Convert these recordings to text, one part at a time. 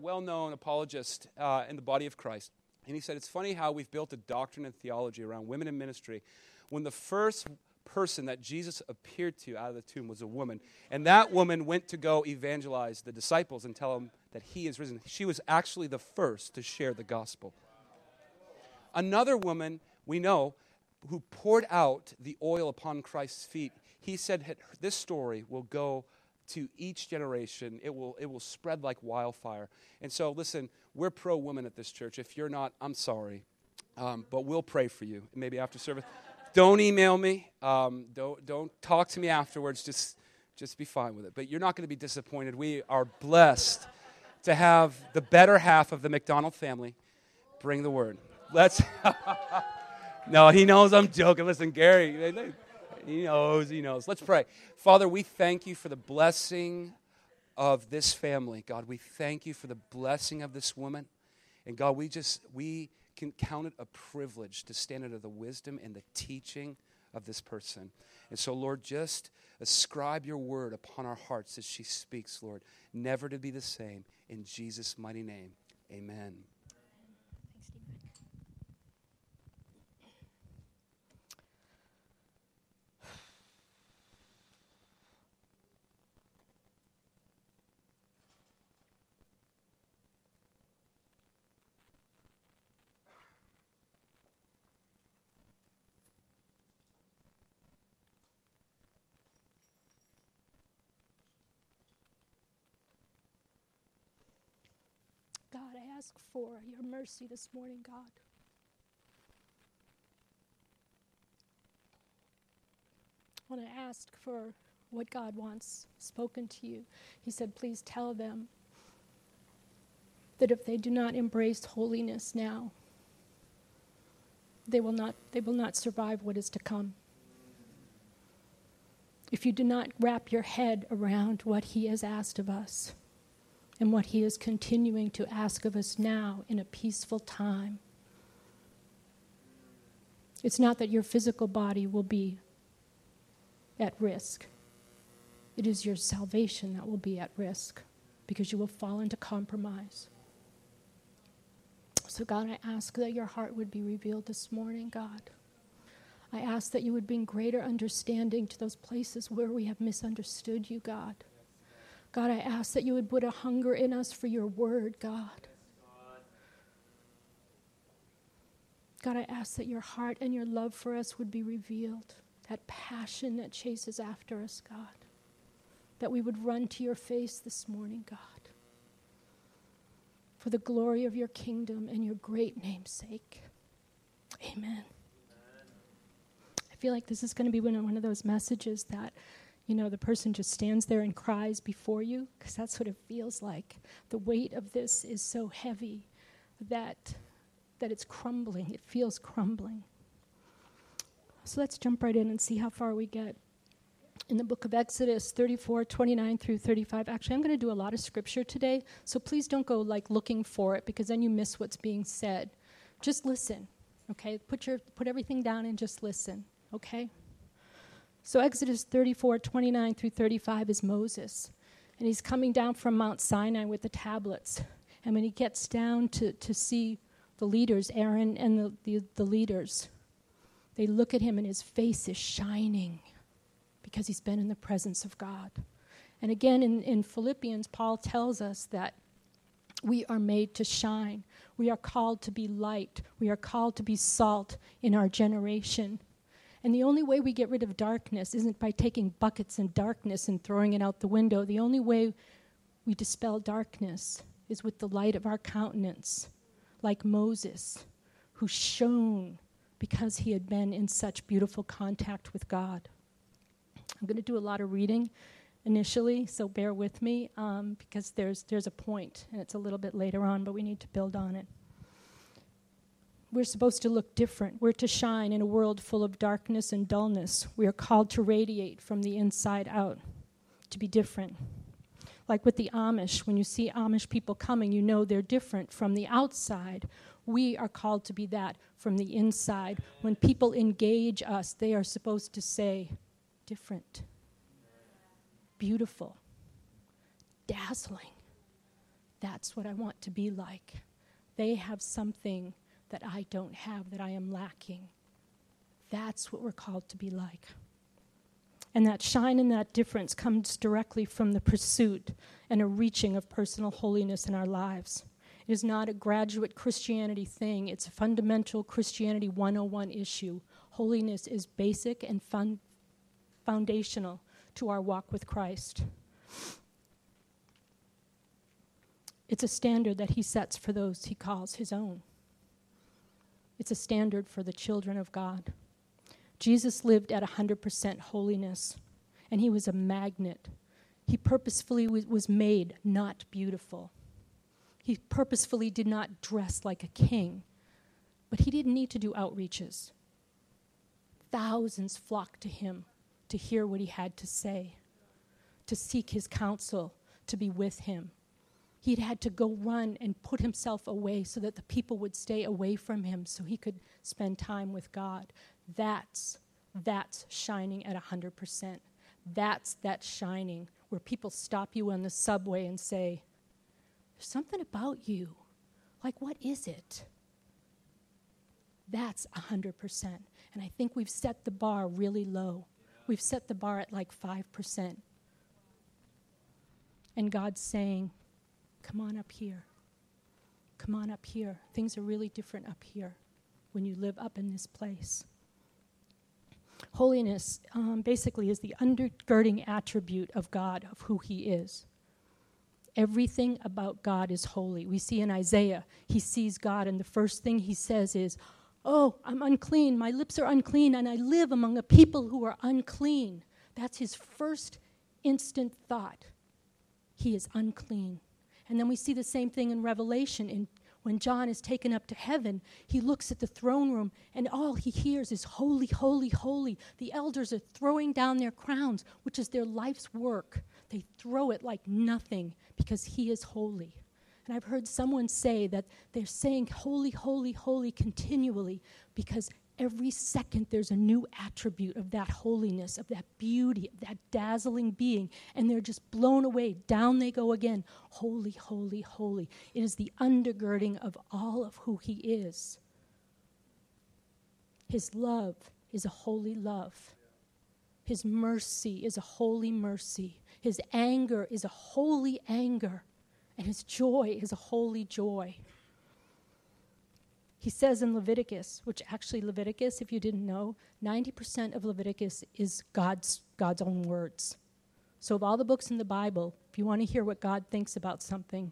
well known apologist uh, in the body of Christ. And he said, It's funny how we've built a doctrine and theology around women in ministry when the first person that Jesus appeared to out of the tomb was a woman. And that woman went to go evangelize the disciples and tell them that he is risen. She was actually the first to share the gospel. Another woman we know who poured out the oil upon Christ's feet, he said, This story will go to each generation. It will, it will spread like wildfire. And so, listen, we're pro women at this church. If you're not, I'm sorry. Um, but we'll pray for you, maybe after service. Don't email me. Um, don't, don't talk to me afterwards. Just, just be fine with it. But you're not going to be disappointed. We are blessed to have the better half of the McDonald family bring the word. Let's. no, he knows I'm joking. Listen, Gary, he knows, he knows. Let's pray. Father, we thank you for the blessing of this family. God, we thank you for the blessing of this woman. And God, we just, we can count it a privilege to stand under the wisdom and the teaching of this person. And so, Lord, just ascribe your word upon our hearts as she speaks, Lord, never to be the same. In Jesus' mighty name, amen. God, I ask for your mercy this morning, God. I asked for what God wants spoken to you, He said, Please tell them that if they do not embrace holiness now, they will not, they will not survive what is to come. If you do not wrap your head around what He has asked of us, and what He is continuing to ask of us now in a peaceful time. It's not that your physical body will be at risk, it is your salvation that will be at risk because you will fall into compromise. So, God, I ask that your heart would be revealed this morning, God. I ask that you would bring greater understanding to those places where we have misunderstood you, God. God, I ask that you would put a hunger in us for your word, God. God, I ask that your heart and your love for us would be revealed, that passion that chases after us, God. That we would run to your face this morning, God, for the glory of your kingdom and your great name's sake. Amen. Amen. I feel like this is going to be one of those messages that you know, the person just stands there and cries before you, because that's what it feels like. The weight of this is so heavy that, that it's crumbling. It feels crumbling. So let's jump right in and see how far we get. In the book of Exodus 34, 29 through 35. Actually, I'm going to do a lot of scripture today, so please don't go like looking for it because then you miss what's being said. Just listen, okay? Put, your, put everything down and just listen, okay? So Exodus 34, 29 through 35 is Moses. And he's coming down from Mount Sinai with the tablets. And when he gets down to, to see the leaders, Aaron and the, the, the leaders, they look at him and his face is shining because he's been in the presence of God. And again, in, in Philippians, Paul tells us that we are made to shine. We are called to be light. We are called to be salt in our generation. And the only way we get rid of darkness isn't by taking buckets and darkness and throwing it out the window. The only way we dispel darkness is with the light of our countenance, like Moses, who shone because he had been in such beautiful contact with God. I'm going to do a lot of reading initially, so bear with me um, because there's, there's a point, and it's a little bit later on, but we need to build on it we're supposed to look different. We're to shine in a world full of darkness and dullness. We are called to radiate from the inside out, to be different. Like with the Amish, when you see Amish people coming, you know they're different from the outside. We are called to be that from the inside. When people engage us, they are supposed to say, different, beautiful, dazzling. That's what I want to be like. They have something that I don't have, that I am lacking. That's what we're called to be like. And that shine and that difference comes directly from the pursuit and a reaching of personal holiness in our lives. It is not a graduate Christianity thing, it's a fundamental Christianity 101 issue. Holiness is basic and fun- foundational to our walk with Christ. It's a standard that he sets for those he calls his own. It's a standard for the children of God. Jesus lived at 100% holiness, and he was a magnet. He purposefully was made not beautiful. He purposefully did not dress like a king, but he didn't need to do outreaches. Thousands flocked to him to hear what he had to say, to seek his counsel, to be with him. He'd had to go run and put himself away so that the people would stay away from him so he could spend time with God. That's that's shining at 100%. That's that shining where people stop you on the subway and say, There's something about you. Like, what is it? That's 100%. And I think we've set the bar really low. We've set the bar at like 5%. And God's saying, Come on up here. Come on up here. Things are really different up here when you live up in this place. Holiness um, basically is the undergirding attribute of God, of who He is. Everything about God is holy. We see in Isaiah, he sees God, and the first thing he says is, Oh, I'm unclean. My lips are unclean, and I live among a people who are unclean. That's his first instant thought. He is unclean. And then we see the same thing in Revelation in when John is taken up to heaven, he looks at the throne room and all he hears is, Holy, holy, holy. The elders are throwing down their crowns, which is their life's work. They throw it like nothing because he is holy. And I've heard someone say that they're saying holy, holy, holy continually because every second there's a new attribute of that holiness, of that beauty, of that dazzling being, and they're just blown away. Down they go again. Holy, holy, holy. It is the undergirding of all of who He is. His love is a holy love. His mercy is a holy mercy. His anger is a holy anger. And his joy is a holy joy. He says in Leviticus, which actually Leviticus, if you didn't know, 90% of Leviticus is God's, God's own words. So, of all the books in the Bible, if you want to hear what God thinks about something,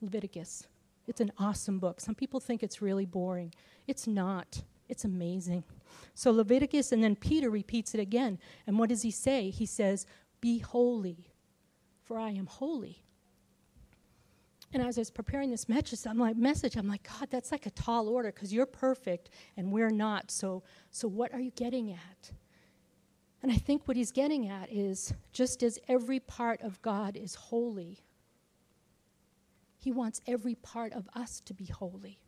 Leviticus. It's an awesome book. Some people think it's really boring. It's not. It's amazing. So, Leviticus, and then Peter repeats it again. And what does he say? He says, Be holy, for I am holy. And as I was preparing this message, I'm like, message, I'm like, God, that's like a tall order because you're perfect and we're not. So, so what are you getting at? And I think what he's getting at is just as every part of God is holy, he wants every part of us to be holy.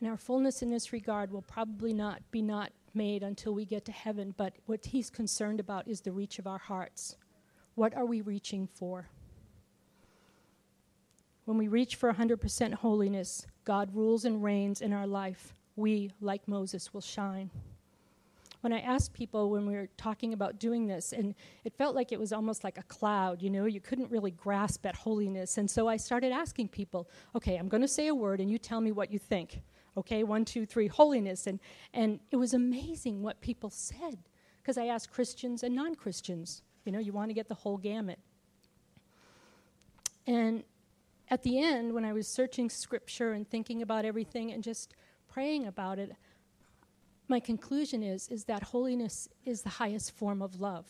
And our fullness in this regard will probably not be not made until we get to heaven, but what he's concerned about is the reach of our hearts. What are we reaching for? When we reach for 100% holiness, God rules and reigns in our life. We, like Moses, will shine. When I asked people when we were talking about doing this, and it felt like it was almost like a cloud, you know, you couldn't really grasp at holiness. And so I started asking people, okay, I'm going to say a word, and you tell me what you think. Okay, one, two, three, holiness. And, and it was amazing what people said because I asked Christians and non Christians. You know, you want to get the whole gamut. And at the end, when I was searching scripture and thinking about everything and just praying about it, my conclusion is, is that holiness is the highest form of love.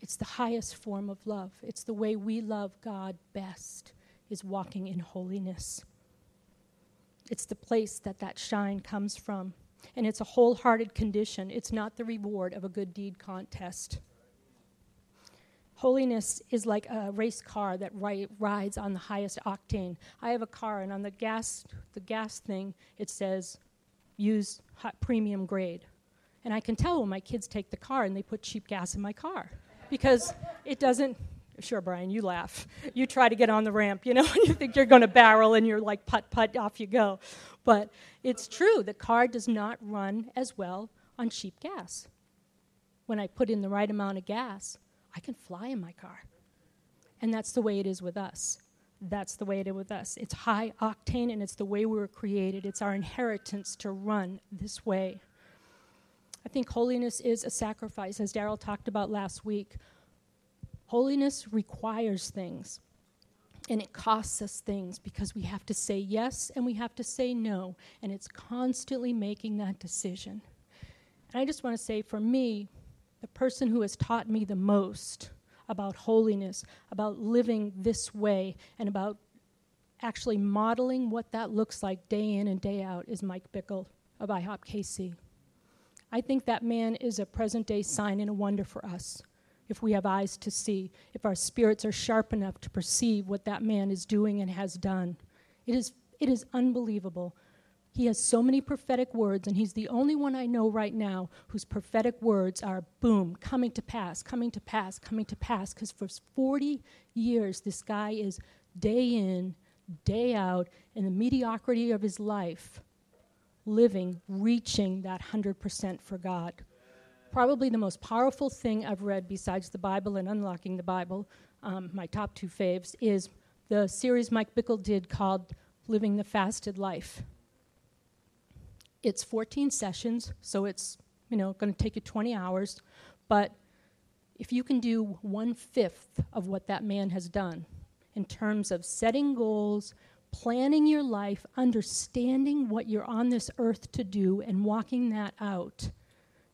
It's the highest form of love. It's the way we love God best, is walking in holiness. It's the place that that shine comes from. And it's a wholehearted condition. It's not the reward of a good deed contest. Holiness is like a race car that ri- rides on the highest octane. I have a car, and on the gas, the gas thing, it says use premium grade. And I can tell when my kids take the car and they put cheap gas in my car because it doesn't. Sure, Brian, you laugh. You try to get on the ramp, you know, and you think you're going to barrel and you're like, put, put, off you go. But it's true, the car does not run as well on cheap gas. When I put in the right amount of gas, I can fly in my car. And that's the way it is with us. That's the way it is with us. It's high octane and it's the way we were created. It's our inheritance to run this way. I think holiness is a sacrifice, as Daryl talked about last week. Holiness requires things and it costs us things because we have to say yes and we have to say no, and it's constantly making that decision. And I just want to say for me, the person who has taught me the most about holiness, about living this way, and about actually modeling what that looks like day in and day out is Mike Bickle of IHOP KC. I think that man is a present day sign and a wonder for us if we have eyes to see, if our spirits are sharp enough to perceive what that man is doing and has done. It is, it is unbelievable. He has so many prophetic words, and he's the only one I know right now whose prophetic words are boom, coming to pass, coming to pass, coming to pass. Because for 40 years, this guy is day in, day out, in the mediocrity of his life, living, reaching that 100% for God probably the most powerful thing I've read besides the Bible and Unlocking the Bible, um, my top two faves, is the series Mike Bickle did called Living the Fasted Life. It's 14 sessions, so it's you know going to take you 20 hours, but if you can do one fifth of what that man has done in terms of setting goals, planning your life, understanding what you're on this earth to do, and walking that out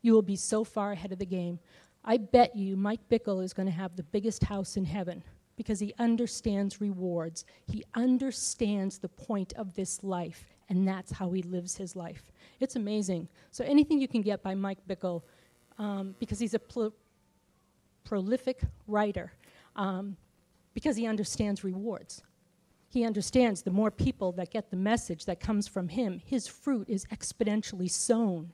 you will be so far ahead of the game. I bet you Mike Bickle is going to have the biggest house in heaven because he understands rewards. He understands the point of this life, and that's how he lives his life. It's amazing. So, anything you can get by Mike Bickle, um, because he's a pl- prolific writer, um, because he understands rewards. He understands the more people that get the message that comes from him, his fruit is exponentially sown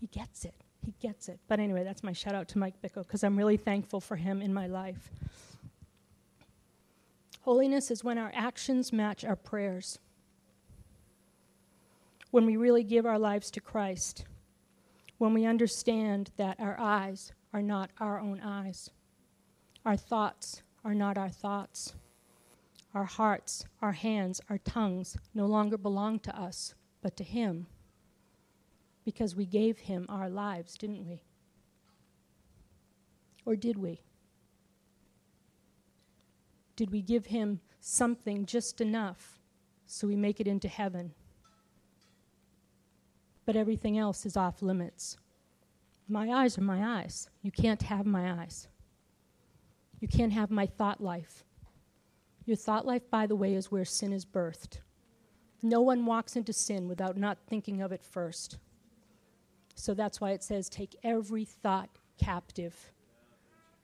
he gets it. He gets it. But anyway, that's my shout out to Mike Bickle because I'm really thankful for him in my life. Holiness is when our actions match our prayers. When we really give our lives to Christ. When we understand that our eyes are not our own eyes. Our thoughts are not our thoughts. Our hearts, our hands, our tongues no longer belong to us, but to Him because we gave him our lives, didn't we? Or did we? Did we give him something just enough so we make it into heaven? But everything else is off limits. My eyes are my eyes. You can't have my eyes. You can't have my thought life. Your thought life, by the way, is where sin is birthed. No one walks into sin without not thinking of it first. So that's why it says, take every thought captive.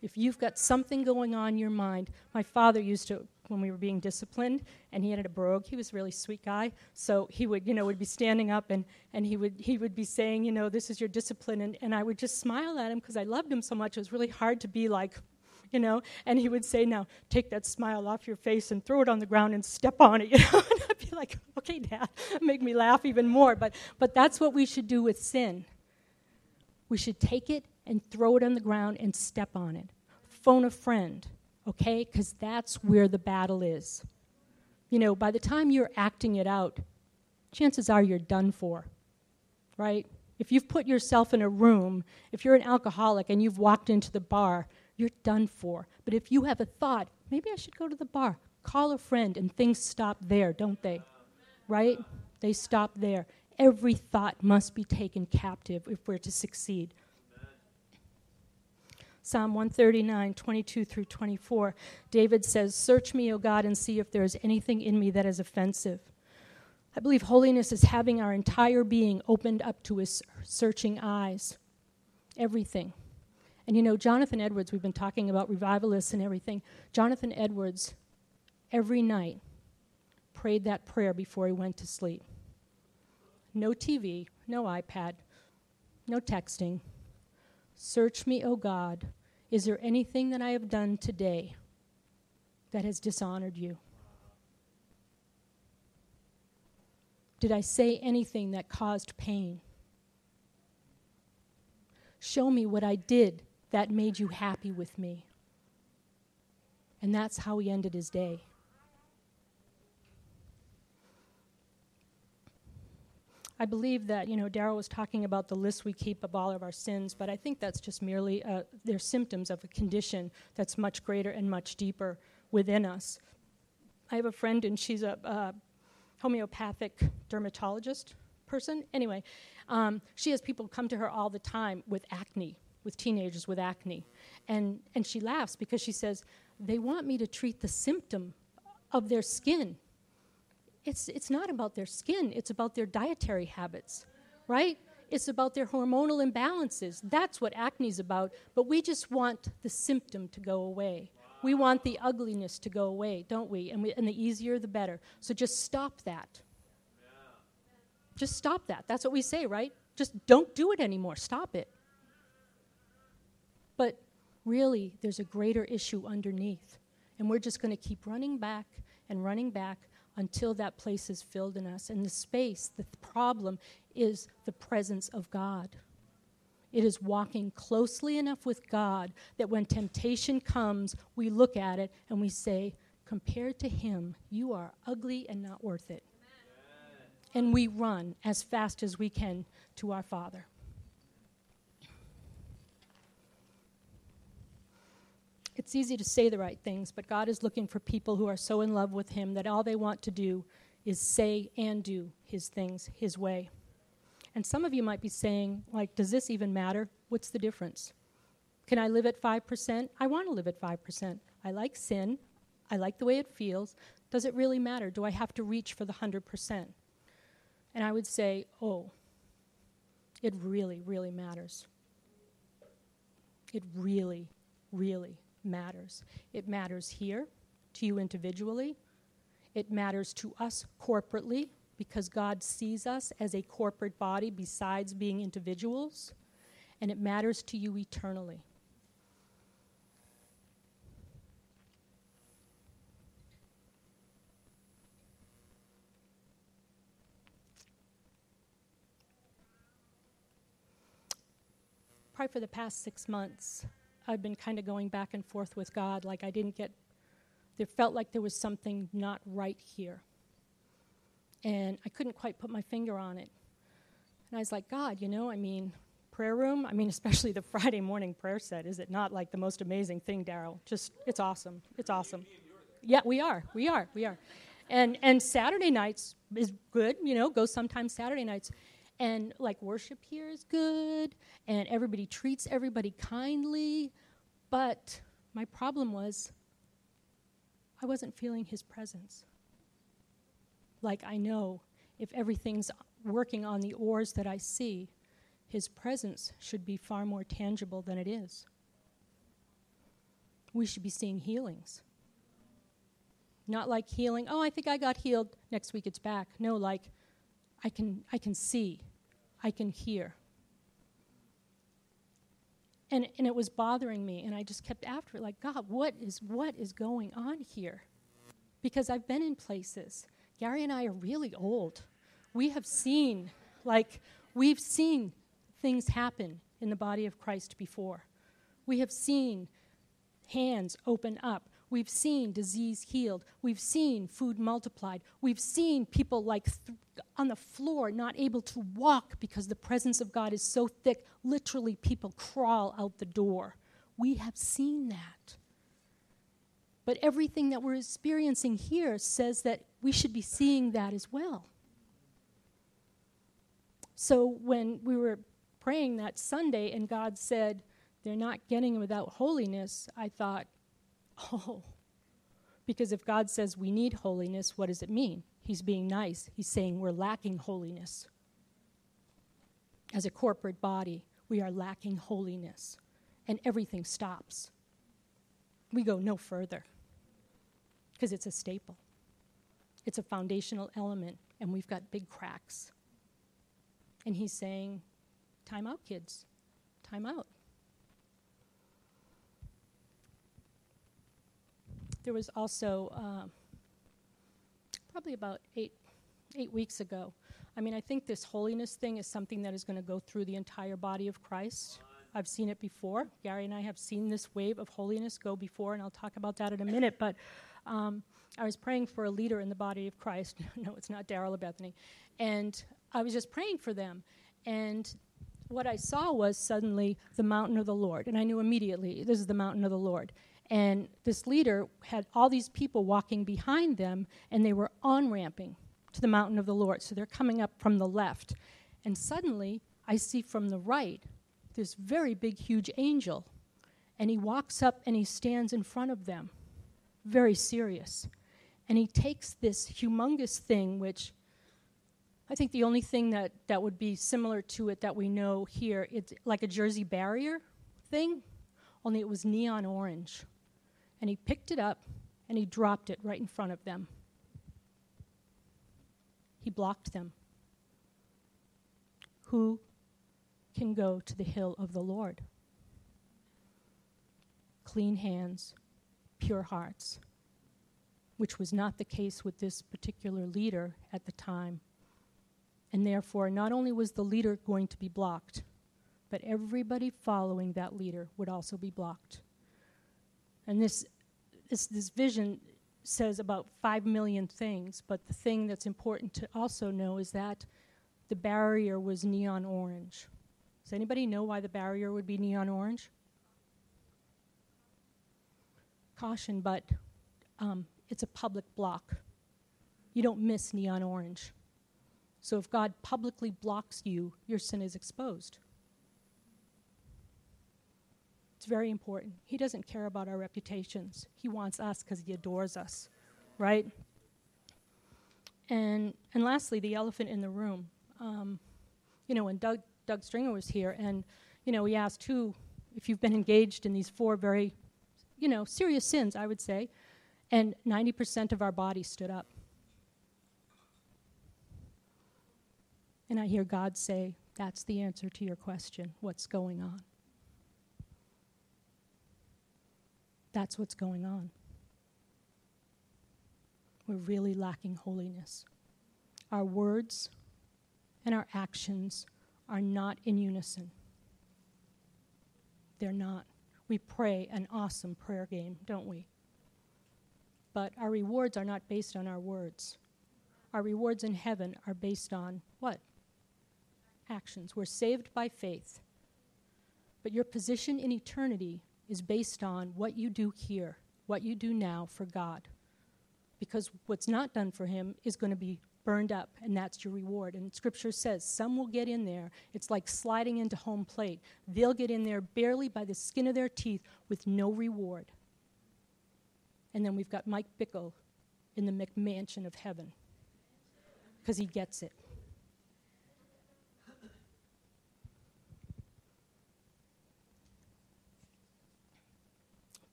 If you've got something going on in your mind, my father used to, when we were being disciplined, and he had a brogue, he was a really sweet guy. So he would, you know, would be standing up and, and he, would, he would be saying, you know, this is your discipline. And, and I would just smile at him because I loved him so much. It was really hard to be like, you know, and he would say, now take that smile off your face and throw it on the ground and step on it, you know. and I'd be like, okay, Dad, make me laugh even more. But, but that's what we should do with sin we should take it and throw it on the ground and step on it. Phone a friend, okay? Because that's where the battle is. You know, by the time you're acting it out, chances are you're done for, right? If you've put yourself in a room, if you're an alcoholic and you've walked into the bar, you're done for. But if you have a thought, maybe I should go to the bar, call a friend, and things stop there, don't they? Right? They stop there. Every thought must be taken captive if we're to succeed. Psalm 139, 22 through 24, David says, Search me, O God, and see if there is anything in me that is offensive. I believe holiness is having our entire being opened up to his searching eyes. Everything. And you know, Jonathan Edwards, we've been talking about revivalists and everything. Jonathan Edwards, every night, prayed that prayer before he went to sleep no TV, no iPad, No texting. Search me, O God. Is there anything that I have done today that has dishonored you? Did I say anything that caused pain? Show me what I did that made you happy with me. And that's how he ended his day. I believe that, you know, Daryl was talking about the list we keep of all of our sins, but I think that's just merely, uh, they're symptoms of a condition that's much greater and much deeper within us. I have a friend, and she's a, a homeopathic dermatologist person. Anyway, um, she has people come to her all the time with acne, with teenagers with acne. And, and she laughs because she says, they want me to treat the symptom of their skin it's, it's not about their skin, it's about their dietary habits, right? It's about their hormonal imbalances. That's what acne is about. But we just want the symptom to go away. We want the ugliness to go away, don't we? And, we, and the easier, the better. So just stop that. Just stop that. That's what we say, right? Just don't do it anymore. Stop it. But really, there's a greater issue underneath. And we're just going to keep running back and running back until that place is filled in us. And the space, the problem is the presence of God. It is walking closely enough with God that when temptation comes, we look at it and we say, compared to Him, you are ugly and not worth it. Amen. And we run as fast as we can to our Father. It's easy to say the right things, but God is looking for people who are so in love with Him that all they want to do is say and do His things His way. And some of you might be saying, like, does this even matter? What's the difference? Can I live at 5%? I want to live at 5%. I like sin. I like the way it feels. Does it really matter? Do I have to reach for the 100%? And I would say, oh, it really, really matters. It really, really matters. It matters here to you individually, it matters to us corporately because God sees us as a corporate body besides being individuals, and it matters to you eternally. Probably for the past six months, I've been kind of going back and forth with God. Like I didn't get, there felt like there was something not right here. And I couldn't quite put my finger on it. And I was like, God, you know, I mean, prayer room, I mean, especially the Friday morning prayer set, is it not like the most amazing thing, Daryl? Just, it's awesome. It's awesome. Yeah, we are. We are. We are. And, and Saturday nights is good, you know, go sometimes Saturday nights and like worship here is good and everybody treats everybody kindly. But my problem was i wasn't feeling his presence. Like i know if everything's working on the oars that i see his presence should be far more tangible than it is. We should be seeing healings. Not like healing oh i think i got healed. Next week it's back. No like I can, I can see, I can hear. And, and it was bothering me, and I just kept after it, like, God, what is, what is going on here? Because I've been in places. Gary and I are really old. We have seen, like, we've seen things happen in the body of Christ before. We have seen hands open up. We've seen disease healed. We've seen food multiplied. We've seen people like th- on the floor not able to walk because the presence of God is so thick, literally, people crawl out the door. We have seen that. But everything that we're experiencing here says that we should be seeing that as well. So when we were praying that Sunday and God said, they're not getting without holiness, I thought, Oh. Because if God says we need holiness, what does it mean? He's being nice. He's saying we're lacking holiness. As a corporate body, we are lacking holiness. And everything stops. We go no further because it's a staple, it's a foundational element, and we've got big cracks. And he's saying, time out, kids. Time out. There was also uh, probably about eight, eight weeks ago. I mean, I think this holiness thing is something that is going to go through the entire body of Christ. I've seen it before. Gary and I have seen this wave of holiness go before, and I'll talk about that in a minute. But um, I was praying for a leader in the body of Christ. no, it's not Daryl or Bethany. And I was just praying for them. And what I saw was suddenly the mountain of the Lord. And I knew immediately this is the mountain of the Lord. And this leader had all these people walking behind them, and they were on ramping to the mountain of the Lord. So they're coming up from the left. And suddenly, I see from the right this very big, huge angel. And he walks up and he stands in front of them, very serious. And he takes this humongous thing, which I think the only thing that, that would be similar to it that we know here, it's like a Jersey barrier thing, only it was neon orange. And he picked it up and he dropped it right in front of them. He blocked them. Who can go to the hill of the Lord. Clean hands, pure hearts, which was not the case with this particular leader at the time. And therefore, not only was the leader going to be blocked, but everybody following that leader would also be blocked. And this, this, this vision says about five million things, but the thing that's important to also know is that the barrier was neon orange. Does anybody know why the barrier would be neon orange? Caution, but um, it's a public block. You don't miss neon orange. So if God publicly blocks you, your sin is exposed. It's very important. He doesn't care about our reputations. He wants us because he adores us, right? And and lastly, the elephant in the room. Um, you know, when Doug Doug Stringer was here, and you know, we asked who, if you've been engaged in these four very, you know, serious sins, I would say, and 90% of our body stood up. And I hear God say, That's the answer to your question. What's going on? That's what's going on. We're really lacking holiness. Our words and our actions are not in unison. They're not. We pray an awesome prayer game, don't we? But our rewards are not based on our words. Our rewards in heaven are based on what? Actions. We're saved by faith. But your position in eternity is based on what you do here, what you do now for God. Because what's not done for Him is going to be burned up, and that's your reward. And scripture says some will get in there. It's like sliding into home plate. They'll get in there barely by the skin of their teeth with no reward. And then we've got Mike Bickle in the McMansion of heaven because he gets it.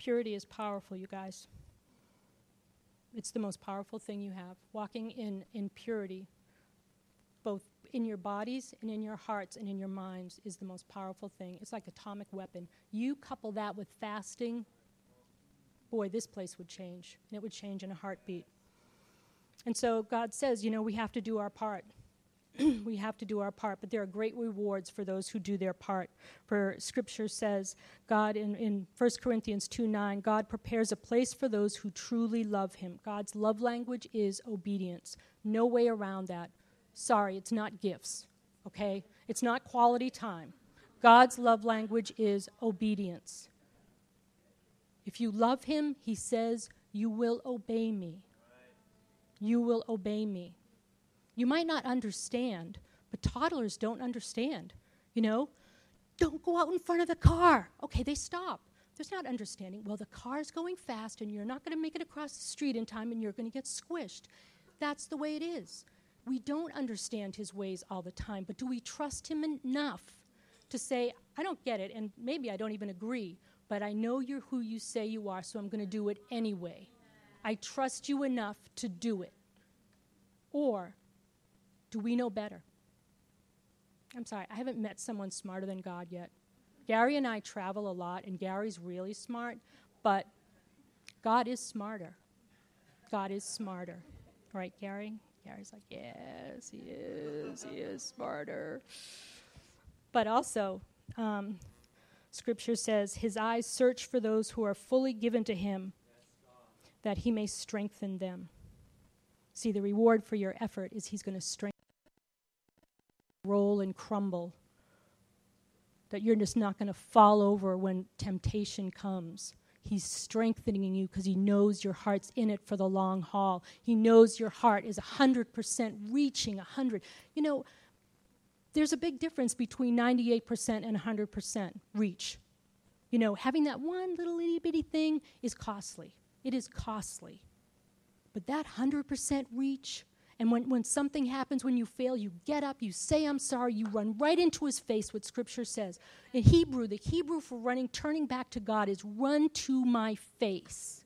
Purity is powerful, you guys. It's the most powerful thing you have. Walking in, in purity, both in your bodies and in your hearts and in your minds, is the most powerful thing. It's like atomic weapon. You couple that with fasting, boy, this place would change. And it would change in a heartbeat. And so God says, you know, we have to do our part. we have to do our part, but there are great rewards for those who do their part. For scripture says, God in, in 1 Corinthians 2 9, God prepares a place for those who truly love him. God's love language is obedience. No way around that. Sorry, it's not gifts, okay? It's not quality time. God's love language is obedience. If you love him, he says, You will obey me. You will obey me. You might not understand, but toddlers don't understand. You know, don't go out in front of the car. Okay, they stop. There's not understanding. Well, the car's going fast and you're not going to make it across the street in time and you're going to get squished. That's the way it is. We don't understand his ways all the time, but do we trust him enough to say, I don't get it, and maybe I don't even agree, but I know you're who you say you are, so I'm going to do it anyway. I trust you enough to do it. Or do we know better? I'm sorry, I haven't met someone smarter than God yet. Gary and I travel a lot, and Gary's really smart, but God is smarter. God is smarter. Right, Gary? Gary's like, yes, he is. He is smarter. But also, um, Scripture says, His eyes search for those who are fully given to Him, that He may strengthen them. See, the reward for your effort is He's going to strengthen, roll and crumble. That you're just not going to fall over when temptation comes. He's strengthening you because He knows your heart's in it for the long haul. He knows your heart is 100% reaching 100. You know, there's a big difference between 98% and 100% reach. You know, having that one little itty bitty thing is costly. It is costly. But that 100% reach, and when, when something happens, when you fail, you get up, you say, I'm sorry, you run right into his face, what scripture says. In Hebrew, the Hebrew for running, turning back to God is run to my face.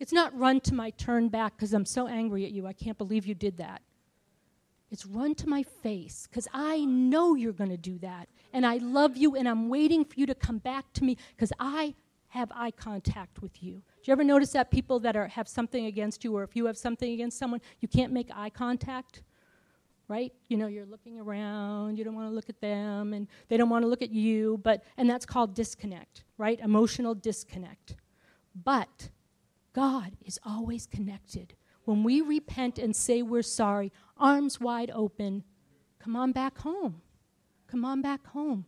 It's not run to my turn back because I'm so angry at you. I can't believe you did that. It's run to my face because I know you're going to do that. And I love you and I'm waiting for you to come back to me because I have eye contact with you. Do you ever notice that people that are, have something against you, or if you have something against someone, you can't make eye contact? Right? You know, you're looking around, you don't want to look at them, and they don't want to look at you, but, and that's called disconnect, right? Emotional disconnect. But God is always connected. When we repent and say we're sorry, arms wide open, come on back home. Come on back home.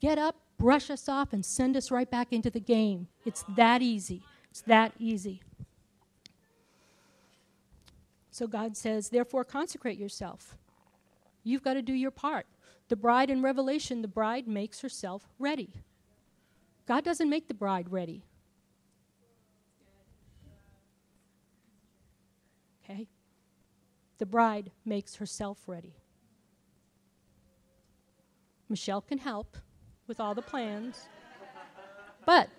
Get up, brush us off, and send us right back into the game. It's that easy. It's that easy. So God says, therefore, consecrate yourself. You've got to do your part. The bride in Revelation, the bride makes herself ready. God doesn't make the bride ready. Okay? The bride makes herself ready. Michelle can help with all the plans. But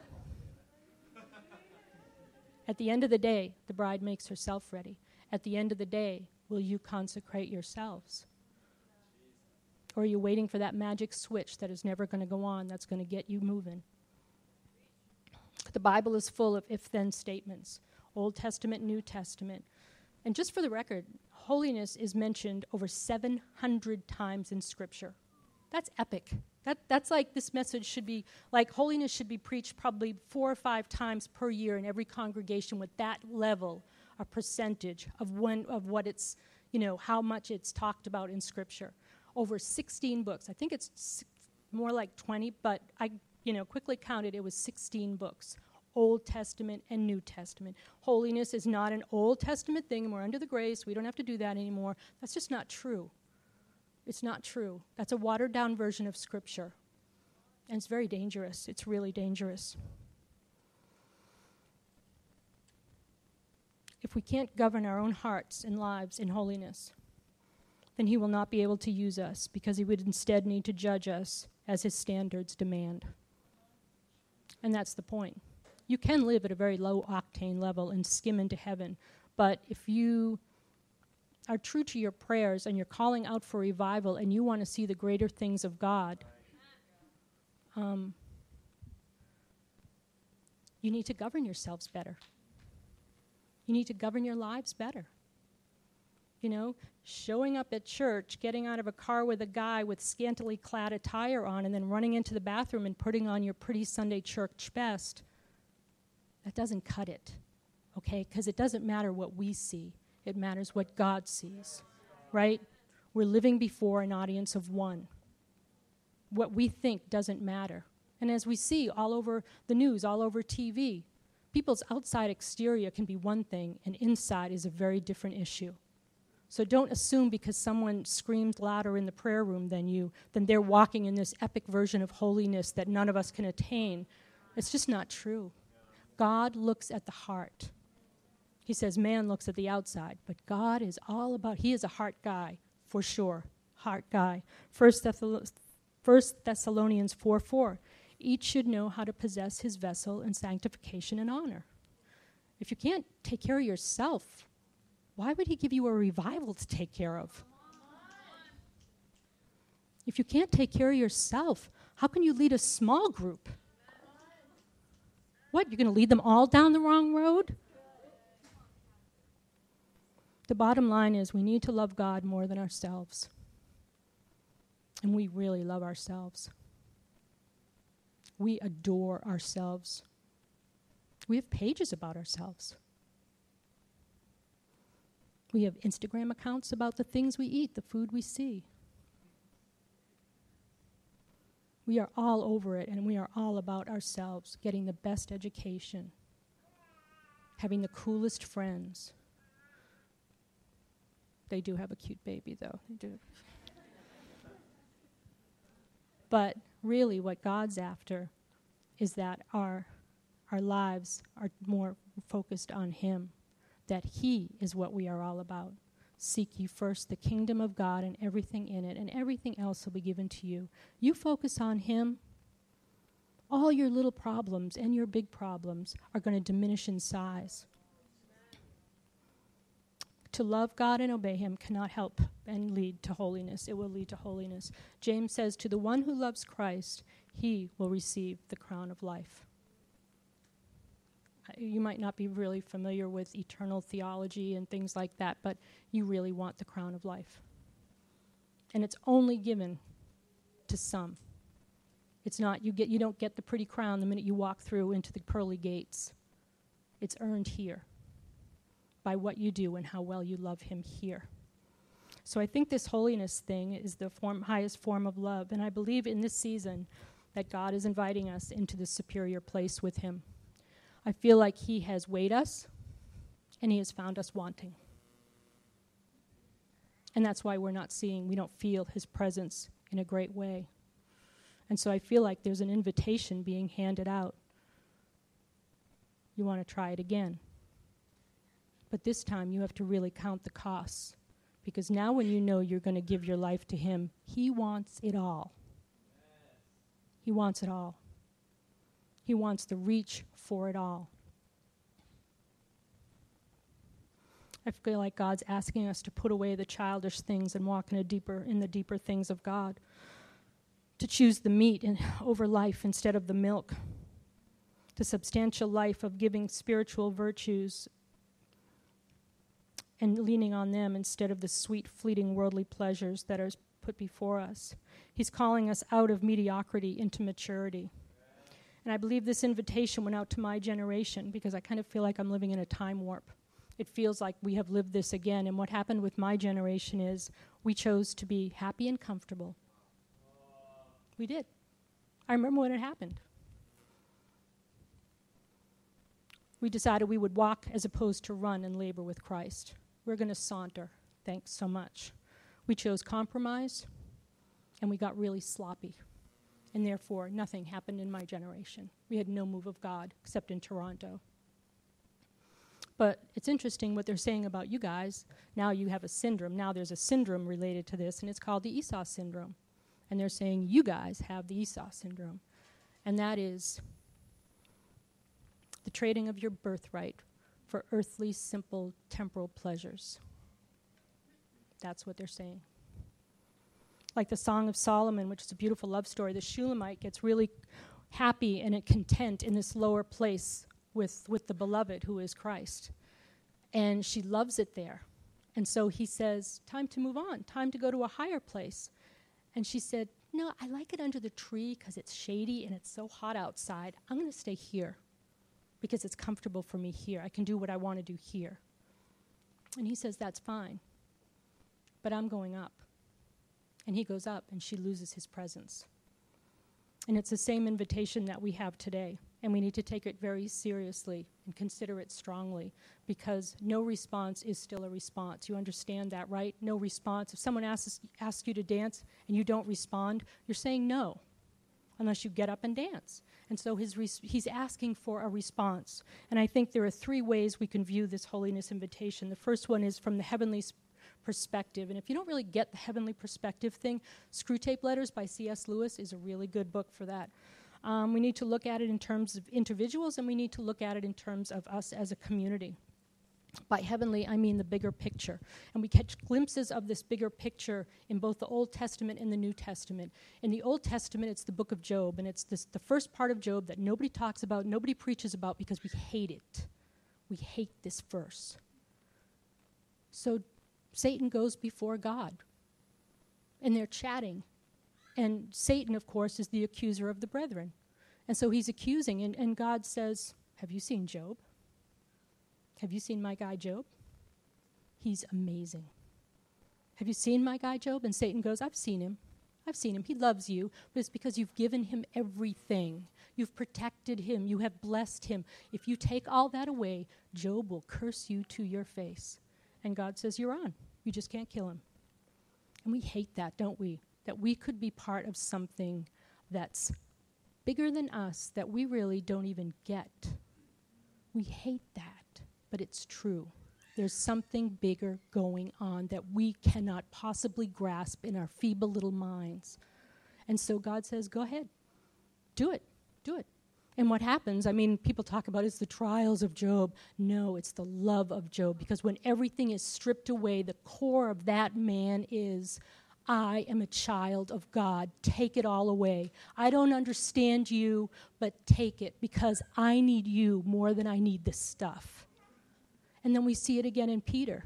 at the end of the day, the bride makes herself ready. At the end of the day, will you consecrate yourselves? Or are you waiting for that magic switch that is never going to go on, that's going to get you moving? The Bible is full of if then statements Old Testament, New Testament. And just for the record, holiness is mentioned over 700 times in Scripture. That's epic. That, that's like this message should be, like holiness should be preached probably four or five times per year in every congregation with that level, a percentage of, when, of what it's, you know, how much it's talked about in Scripture. Over 16 books. I think it's more like 20, but I, you know, quickly counted, it was 16 books. Old Testament and New Testament. Holiness is not an Old Testament thing, and we're under the grace. We don't have to do that anymore. That's just not true. It's not true. That's a watered down version of Scripture. And it's very dangerous. It's really dangerous. If we can't govern our own hearts and lives in holiness, then He will not be able to use us because He would instead need to judge us as His standards demand. And that's the point. You can live at a very low octane level and skim into heaven, but if you are true to your prayers and you're calling out for revival and you want to see the greater things of God, um, you need to govern yourselves better. You need to govern your lives better. You know, showing up at church, getting out of a car with a guy with scantily clad attire on, and then running into the bathroom and putting on your pretty Sunday church best, that doesn't cut it, okay? Because it doesn't matter what we see it matters what God sees, right? We're living before an audience of one. What we think doesn't matter. And as we see all over the news, all over TV, people's outside exterior can be one thing, and inside is a very different issue. So don't assume because someone screams louder in the prayer room than you, then they're walking in this epic version of holiness that none of us can attain. It's just not true. God looks at the heart. He says man looks at the outside, but God is all about, he is a heart guy, for sure. Heart guy. First, Thessalonians 4 4. Each should know how to possess his vessel in sanctification and honor. If you can't take care of yourself, why would he give you a revival to take care of? If you can't take care of yourself, how can you lead a small group? What, you're going to lead them all down the wrong road? The bottom line is we need to love God more than ourselves. And we really love ourselves. We adore ourselves. We have pages about ourselves. We have Instagram accounts about the things we eat, the food we see. We are all over it, and we are all about ourselves, getting the best education, having the coolest friends. They do have a cute baby, though. They do. but really, what God's after is that our, our lives are more focused on Him, that He is what we are all about. Seek ye first the kingdom of God and everything in it, and everything else will be given to you. You focus on Him, all your little problems and your big problems are going to diminish in size. To love God and obey Him cannot help and lead to holiness. It will lead to holiness. James says, To the one who loves Christ, he will receive the crown of life uh, you might not be really familiar with eternal theology and things like that, but you really want the crown of life. And it's only given to some. It's not you get you don't get the pretty crown the minute you walk through into the pearly gates. It's earned here by what you do and how well you love him here. So I think this holiness thing is the form, highest form of love and I believe in this season that God is inviting us into the superior place with him. I feel like He has weighed us and He has found us wanting. And that's why we're not seeing, we don't feel His presence in a great way. And so I feel like there's an invitation being handed out. You want to try it again. But this time you have to really count the costs. Because now, when you know you're going to give your life to Him, He wants it all. He wants it all. He wants the reach for it all. I feel like God's asking us to put away the childish things and walk in a deeper in the deeper things of God. To choose the meat over life instead of the milk. The substantial life of giving spiritual virtues and leaning on them instead of the sweet, fleeting worldly pleasures that are put before us. He's calling us out of mediocrity into maturity. And I believe this invitation went out to my generation because I kind of feel like I'm living in a time warp. It feels like we have lived this again. And what happened with my generation is we chose to be happy and comfortable. We did. I remember when it happened. We decided we would walk as opposed to run and labor with Christ. We're going to saunter. Thanks so much. We chose compromise, and we got really sloppy and therefore nothing happened in my generation. We had no move of God except in Toronto. But it's interesting what they're saying about you guys. Now you have a syndrome. Now there's a syndrome related to this, and it's called the Esau syndrome. And they're saying you guys have the Esau syndrome. And that is the trading of your birthright for earthly, simple, temporal pleasures. That's what they're saying like the Song of Solomon, which is a beautiful love story, the Shulamite gets really happy and content in this lower place with, with the beloved who is Christ. And she loves it there. And so he says, Time to move on, time to go to a higher place. And she said, No, I like it under the tree because it's shady and it's so hot outside. I'm going to stay here because it's comfortable for me here. I can do what I want to do here. And he says, That's fine. But I'm going up and he goes up and she loses his presence. And it's the same invitation that we have today. And we need to take it very seriously and consider it strongly because no response is still a response. You understand that, right? No response. If someone asks, asks you to dance and you don't respond, you're saying no unless you get up and dance. And so res- he's asking for a response. And I think there are three ways we can view this holiness invitation. The first one is from the heavenly perspective. And if you don't really get the heavenly perspective thing, Screwtape Letters by C.S. Lewis is a really good book for that. Um, we need to look at it in terms of individuals and we need to look at it in terms of us as a community. By heavenly, I mean the bigger picture. And we catch glimpses of this bigger picture in both the Old Testament and the New Testament. In the Old Testament, it's the book of Job, and it's this, the first part of Job that nobody talks about, nobody preaches about because we hate it. We hate this verse. So Satan goes before God, and they're chatting. And Satan, of course, is the accuser of the brethren. And so he's accusing, and, and God says, Have you seen Job? Have you seen my guy Job? He's amazing. Have you seen my guy Job? And Satan goes, I've seen him. I've seen him. He loves you, but it's because you've given him everything. You've protected him. You have blessed him. If you take all that away, Job will curse you to your face. And God says, You're on. You just can't kill him. And we hate that, don't we? That we could be part of something that's bigger than us that we really don't even get. We hate that, but it's true. There's something bigger going on that we cannot possibly grasp in our feeble little minds. And so God says, Go ahead, do it, do it. And what happens, I mean, people talk about it's the trials of Job. No, it's the love of Job. Because when everything is stripped away, the core of that man is I am a child of God. Take it all away. I don't understand you, but take it because I need you more than I need this stuff. And then we see it again in Peter,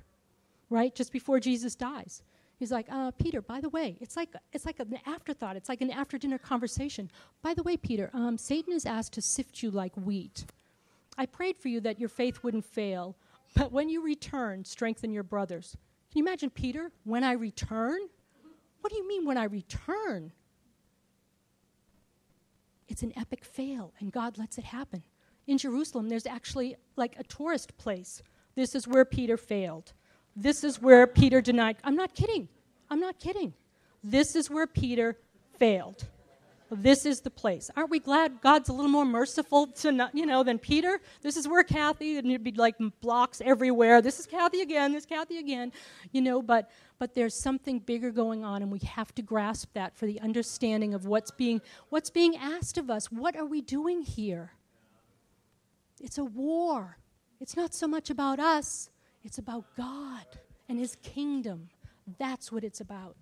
right? Just before Jesus dies. He's like, uh, Peter, by the way, it's like, it's like an afterthought. It's like an after dinner conversation. By the way, Peter, um, Satan is asked to sift you like wheat. I prayed for you that your faith wouldn't fail, but when you return, strengthen your brothers. Can you imagine Peter? When I return? What do you mean when I return? It's an epic fail, and God lets it happen. In Jerusalem, there's actually like a tourist place. This is where Peter failed. This is where Peter denied. I'm not kidding. I'm not kidding. This is where Peter failed. This is the place. Aren't we glad God's a little more merciful to not, you know, than Peter? This is where Kathy, and it'd be like blocks everywhere. This is Kathy again. This is Kathy again, you know. But but there's something bigger going on, and we have to grasp that for the understanding of what's being what's being asked of us. What are we doing here? It's a war. It's not so much about us. It's about God and His kingdom. That's what it's about.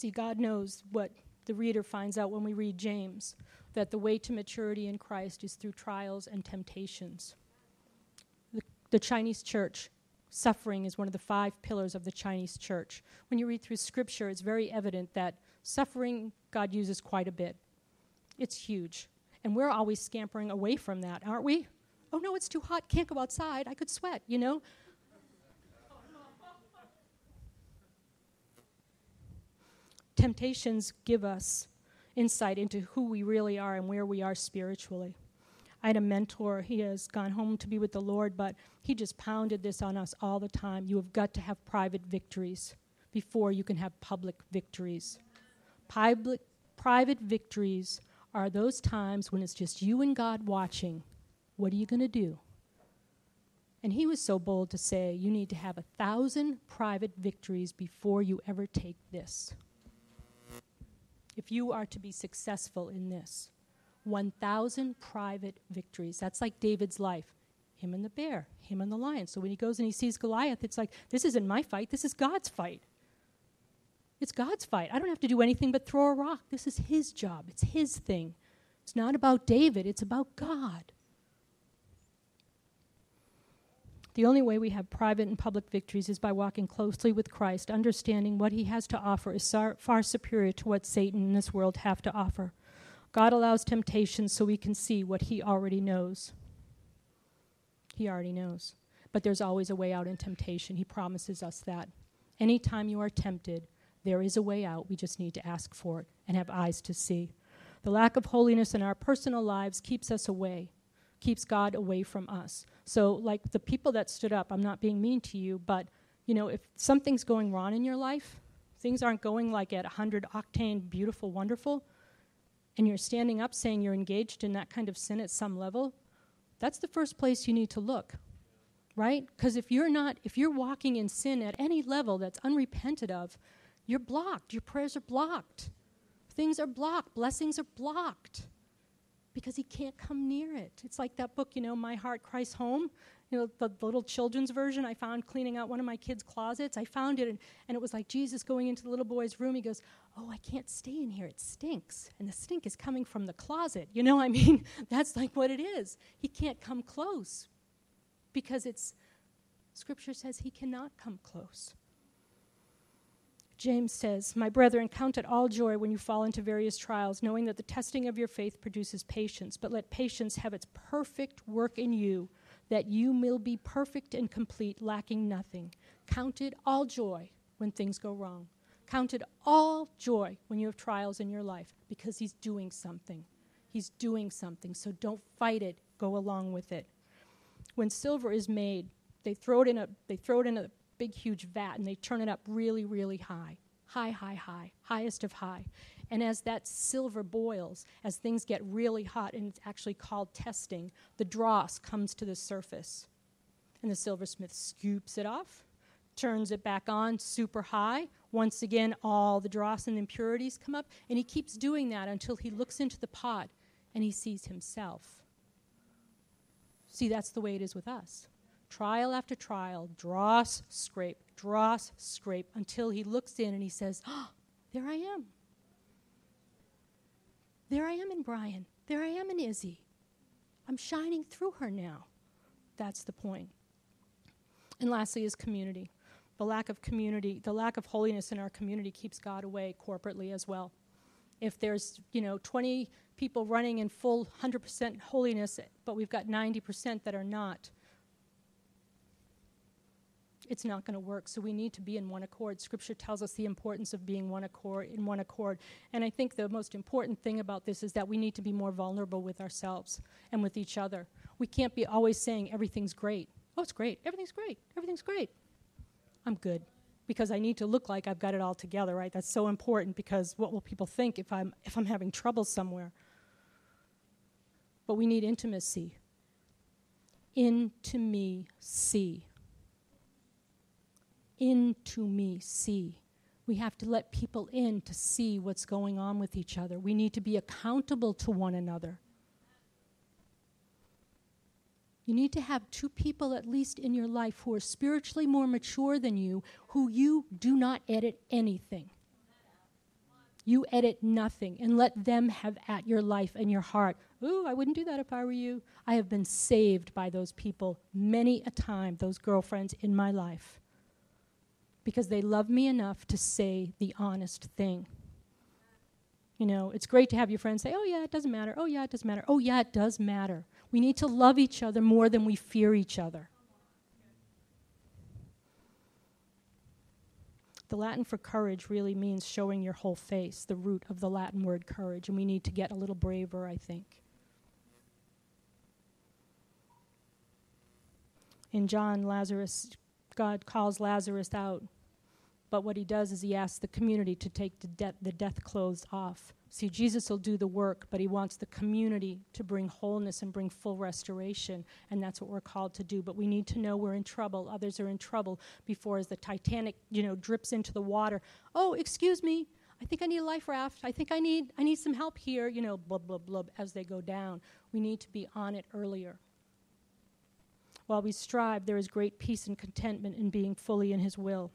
See, God knows what the reader finds out when we read James that the way to maturity in Christ is through trials and temptations. The, the, Chinese church, suffering is one of the five pillars of the Chinese church. When you read through scripture, it's very evident that suffering God uses quite a bit. It's huge. And we're always scampering away from that, aren't we? Oh no, it's too hot, can't go outside, I could sweat, you know? temptations give us insight into who we really are and where we are spiritually. I had a mentor, he has gone home to be with the Lord, but he just pounded this on us all the time. You have got to have private victories before you can have public victories. Public, private victories are those times when it's just you and God watching. What are you going to do? And he was so bold to say, You need to have a thousand private victories before you ever take this if you are to be successful in this. 1,000 private victories. That's like David's life. Him and the bear, him and the lion. So when he goes and he sees Goliath, it's like, this isn't my fight, this is God's fight. It's God's fight. I don't have to do anything but throw a rock. This is his job, it's his thing. It's not about David, it's about God. The only way we have private and public victories is by walking closely with Christ, understanding what he has to offer is far superior to what Satan and this world have to offer. God allows temptations so we can see what he already knows. He already knows. But there's always a way out in temptation. He promises us that. Anytime you are tempted, there is a way out. We just need to ask for it and have eyes to see. The lack of holiness in our personal lives keeps us away keeps God away from us. So, like the people that stood up, I'm not being mean to you, but you know, if something's going wrong in your life, things aren't going like at 100 octane, beautiful, wonderful, and you're standing up saying you're engaged in that kind of sin at some level, that's the first place you need to look. Right? Because if you're not, if you're walking in sin at any level that's unrepented of, you're blocked. Your prayers are blocked things are blocked, blessings are blocked because he can't come near it. It's like that book, you know, My Heart Christ's Home. You know, the, the little children's version I found cleaning out one of my kids' closets. I found it, and, and it was like Jesus going into the little boy's room. He goes, Oh, I can't stay in here. It stinks. And the stink is coming from the closet. You know, I mean, that's like what it is. He can't come close because it's, Scripture says he cannot come close. James says, My brethren, count it all joy when you fall into various trials, knowing that the testing of your faith produces patience. But let patience have its perfect work in you, that you will be perfect and complete, lacking nothing. Count it all joy when things go wrong. Count it all joy when you have trials in your life, because He's doing something. He's doing something. So don't fight it, go along with it. When silver is made, they throw it in a, they throw it in a big, huge vat and they turn it up really, really high. High, high, high, highest of high. And as that silver boils, as things get really hot, and it's actually called testing, the dross comes to the surface. And the silversmith scoops it off, turns it back on super high. Once again, all the dross and impurities come up, and he keeps doing that until he looks into the pot and he sees himself. See, that's the way it is with us trial after trial, dross, scrape, dross, scrape, until he looks in and he says, Oh, there I am. There I am in Brian. There I am in Izzy. I'm shining through her now. That's the point. And lastly, is community. The lack of community, the lack of holiness in our community keeps God away corporately as well. If there's, you know, 20 people running in full 100% holiness, but we've got 90% that are not, it's not going to work. So we need to be in one accord. Scripture tells us the importance of being one accord in one accord. And I think the most important thing about this is that we need to be more vulnerable with ourselves and with each other. We can't be always saying everything's great. Oh, it's great. Everything's great. Everything's great. I'm good because I need to look like I've got it all together, right? That's so important because what will people think if I'm if I'm having trouble somewhere? But we need intimacy. Into me see into me see. We have to let people in to see what's going on with each other. We need to be accountable to one another. You need to have two people at least in your life who are spiritually more mature than you, who you do not edit anything. You edit nothing and let them have at your life and your heart. Ooh, I wouldn't do that if I were you. I have been saved by those people many a time, those girlfriends in my life because they love me enough to say the honest thing. You know, it's great to have your friends say, oh, yeah, it doesn't matter. Oh, yeah, it doesn't matter. Oh, yeah, it does matter. We need to love each other more than we fear each other. The Latin for courage really means showing your whole face, the root of the Latin word courage, and we need to get a little braver, I think. In John, Lazarus God calls Lazarus out. But what he does is he asks the community to take the, the death clothes off. See, Jesus will do the work, but he wants the community to bring wholeness and bring full restoration, and that's what we're called to do. But we need to know we're in trouble. Others are in trouble before, as the Titanic, you know, drips into the water. Oh, excuse me, I think I need a life raft. I think I need I need some help here. You know, blub blub blub as they go down. We need to be on it earlier. While we strive, there is great peace and contentment in being fully in His will,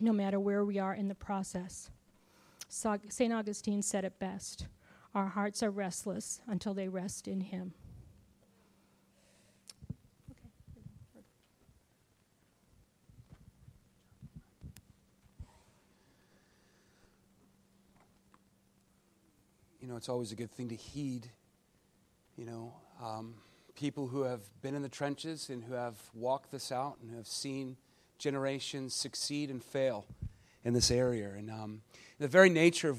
no matter where we are in the process. St. Augustine said it best Our hearts are restless until they rest in Him. You know, it's always a good thing to heed, you know. Um, people who have been in the trenches and who have walked this out and have seen generations succeed and fail in this area. And um, the very nature of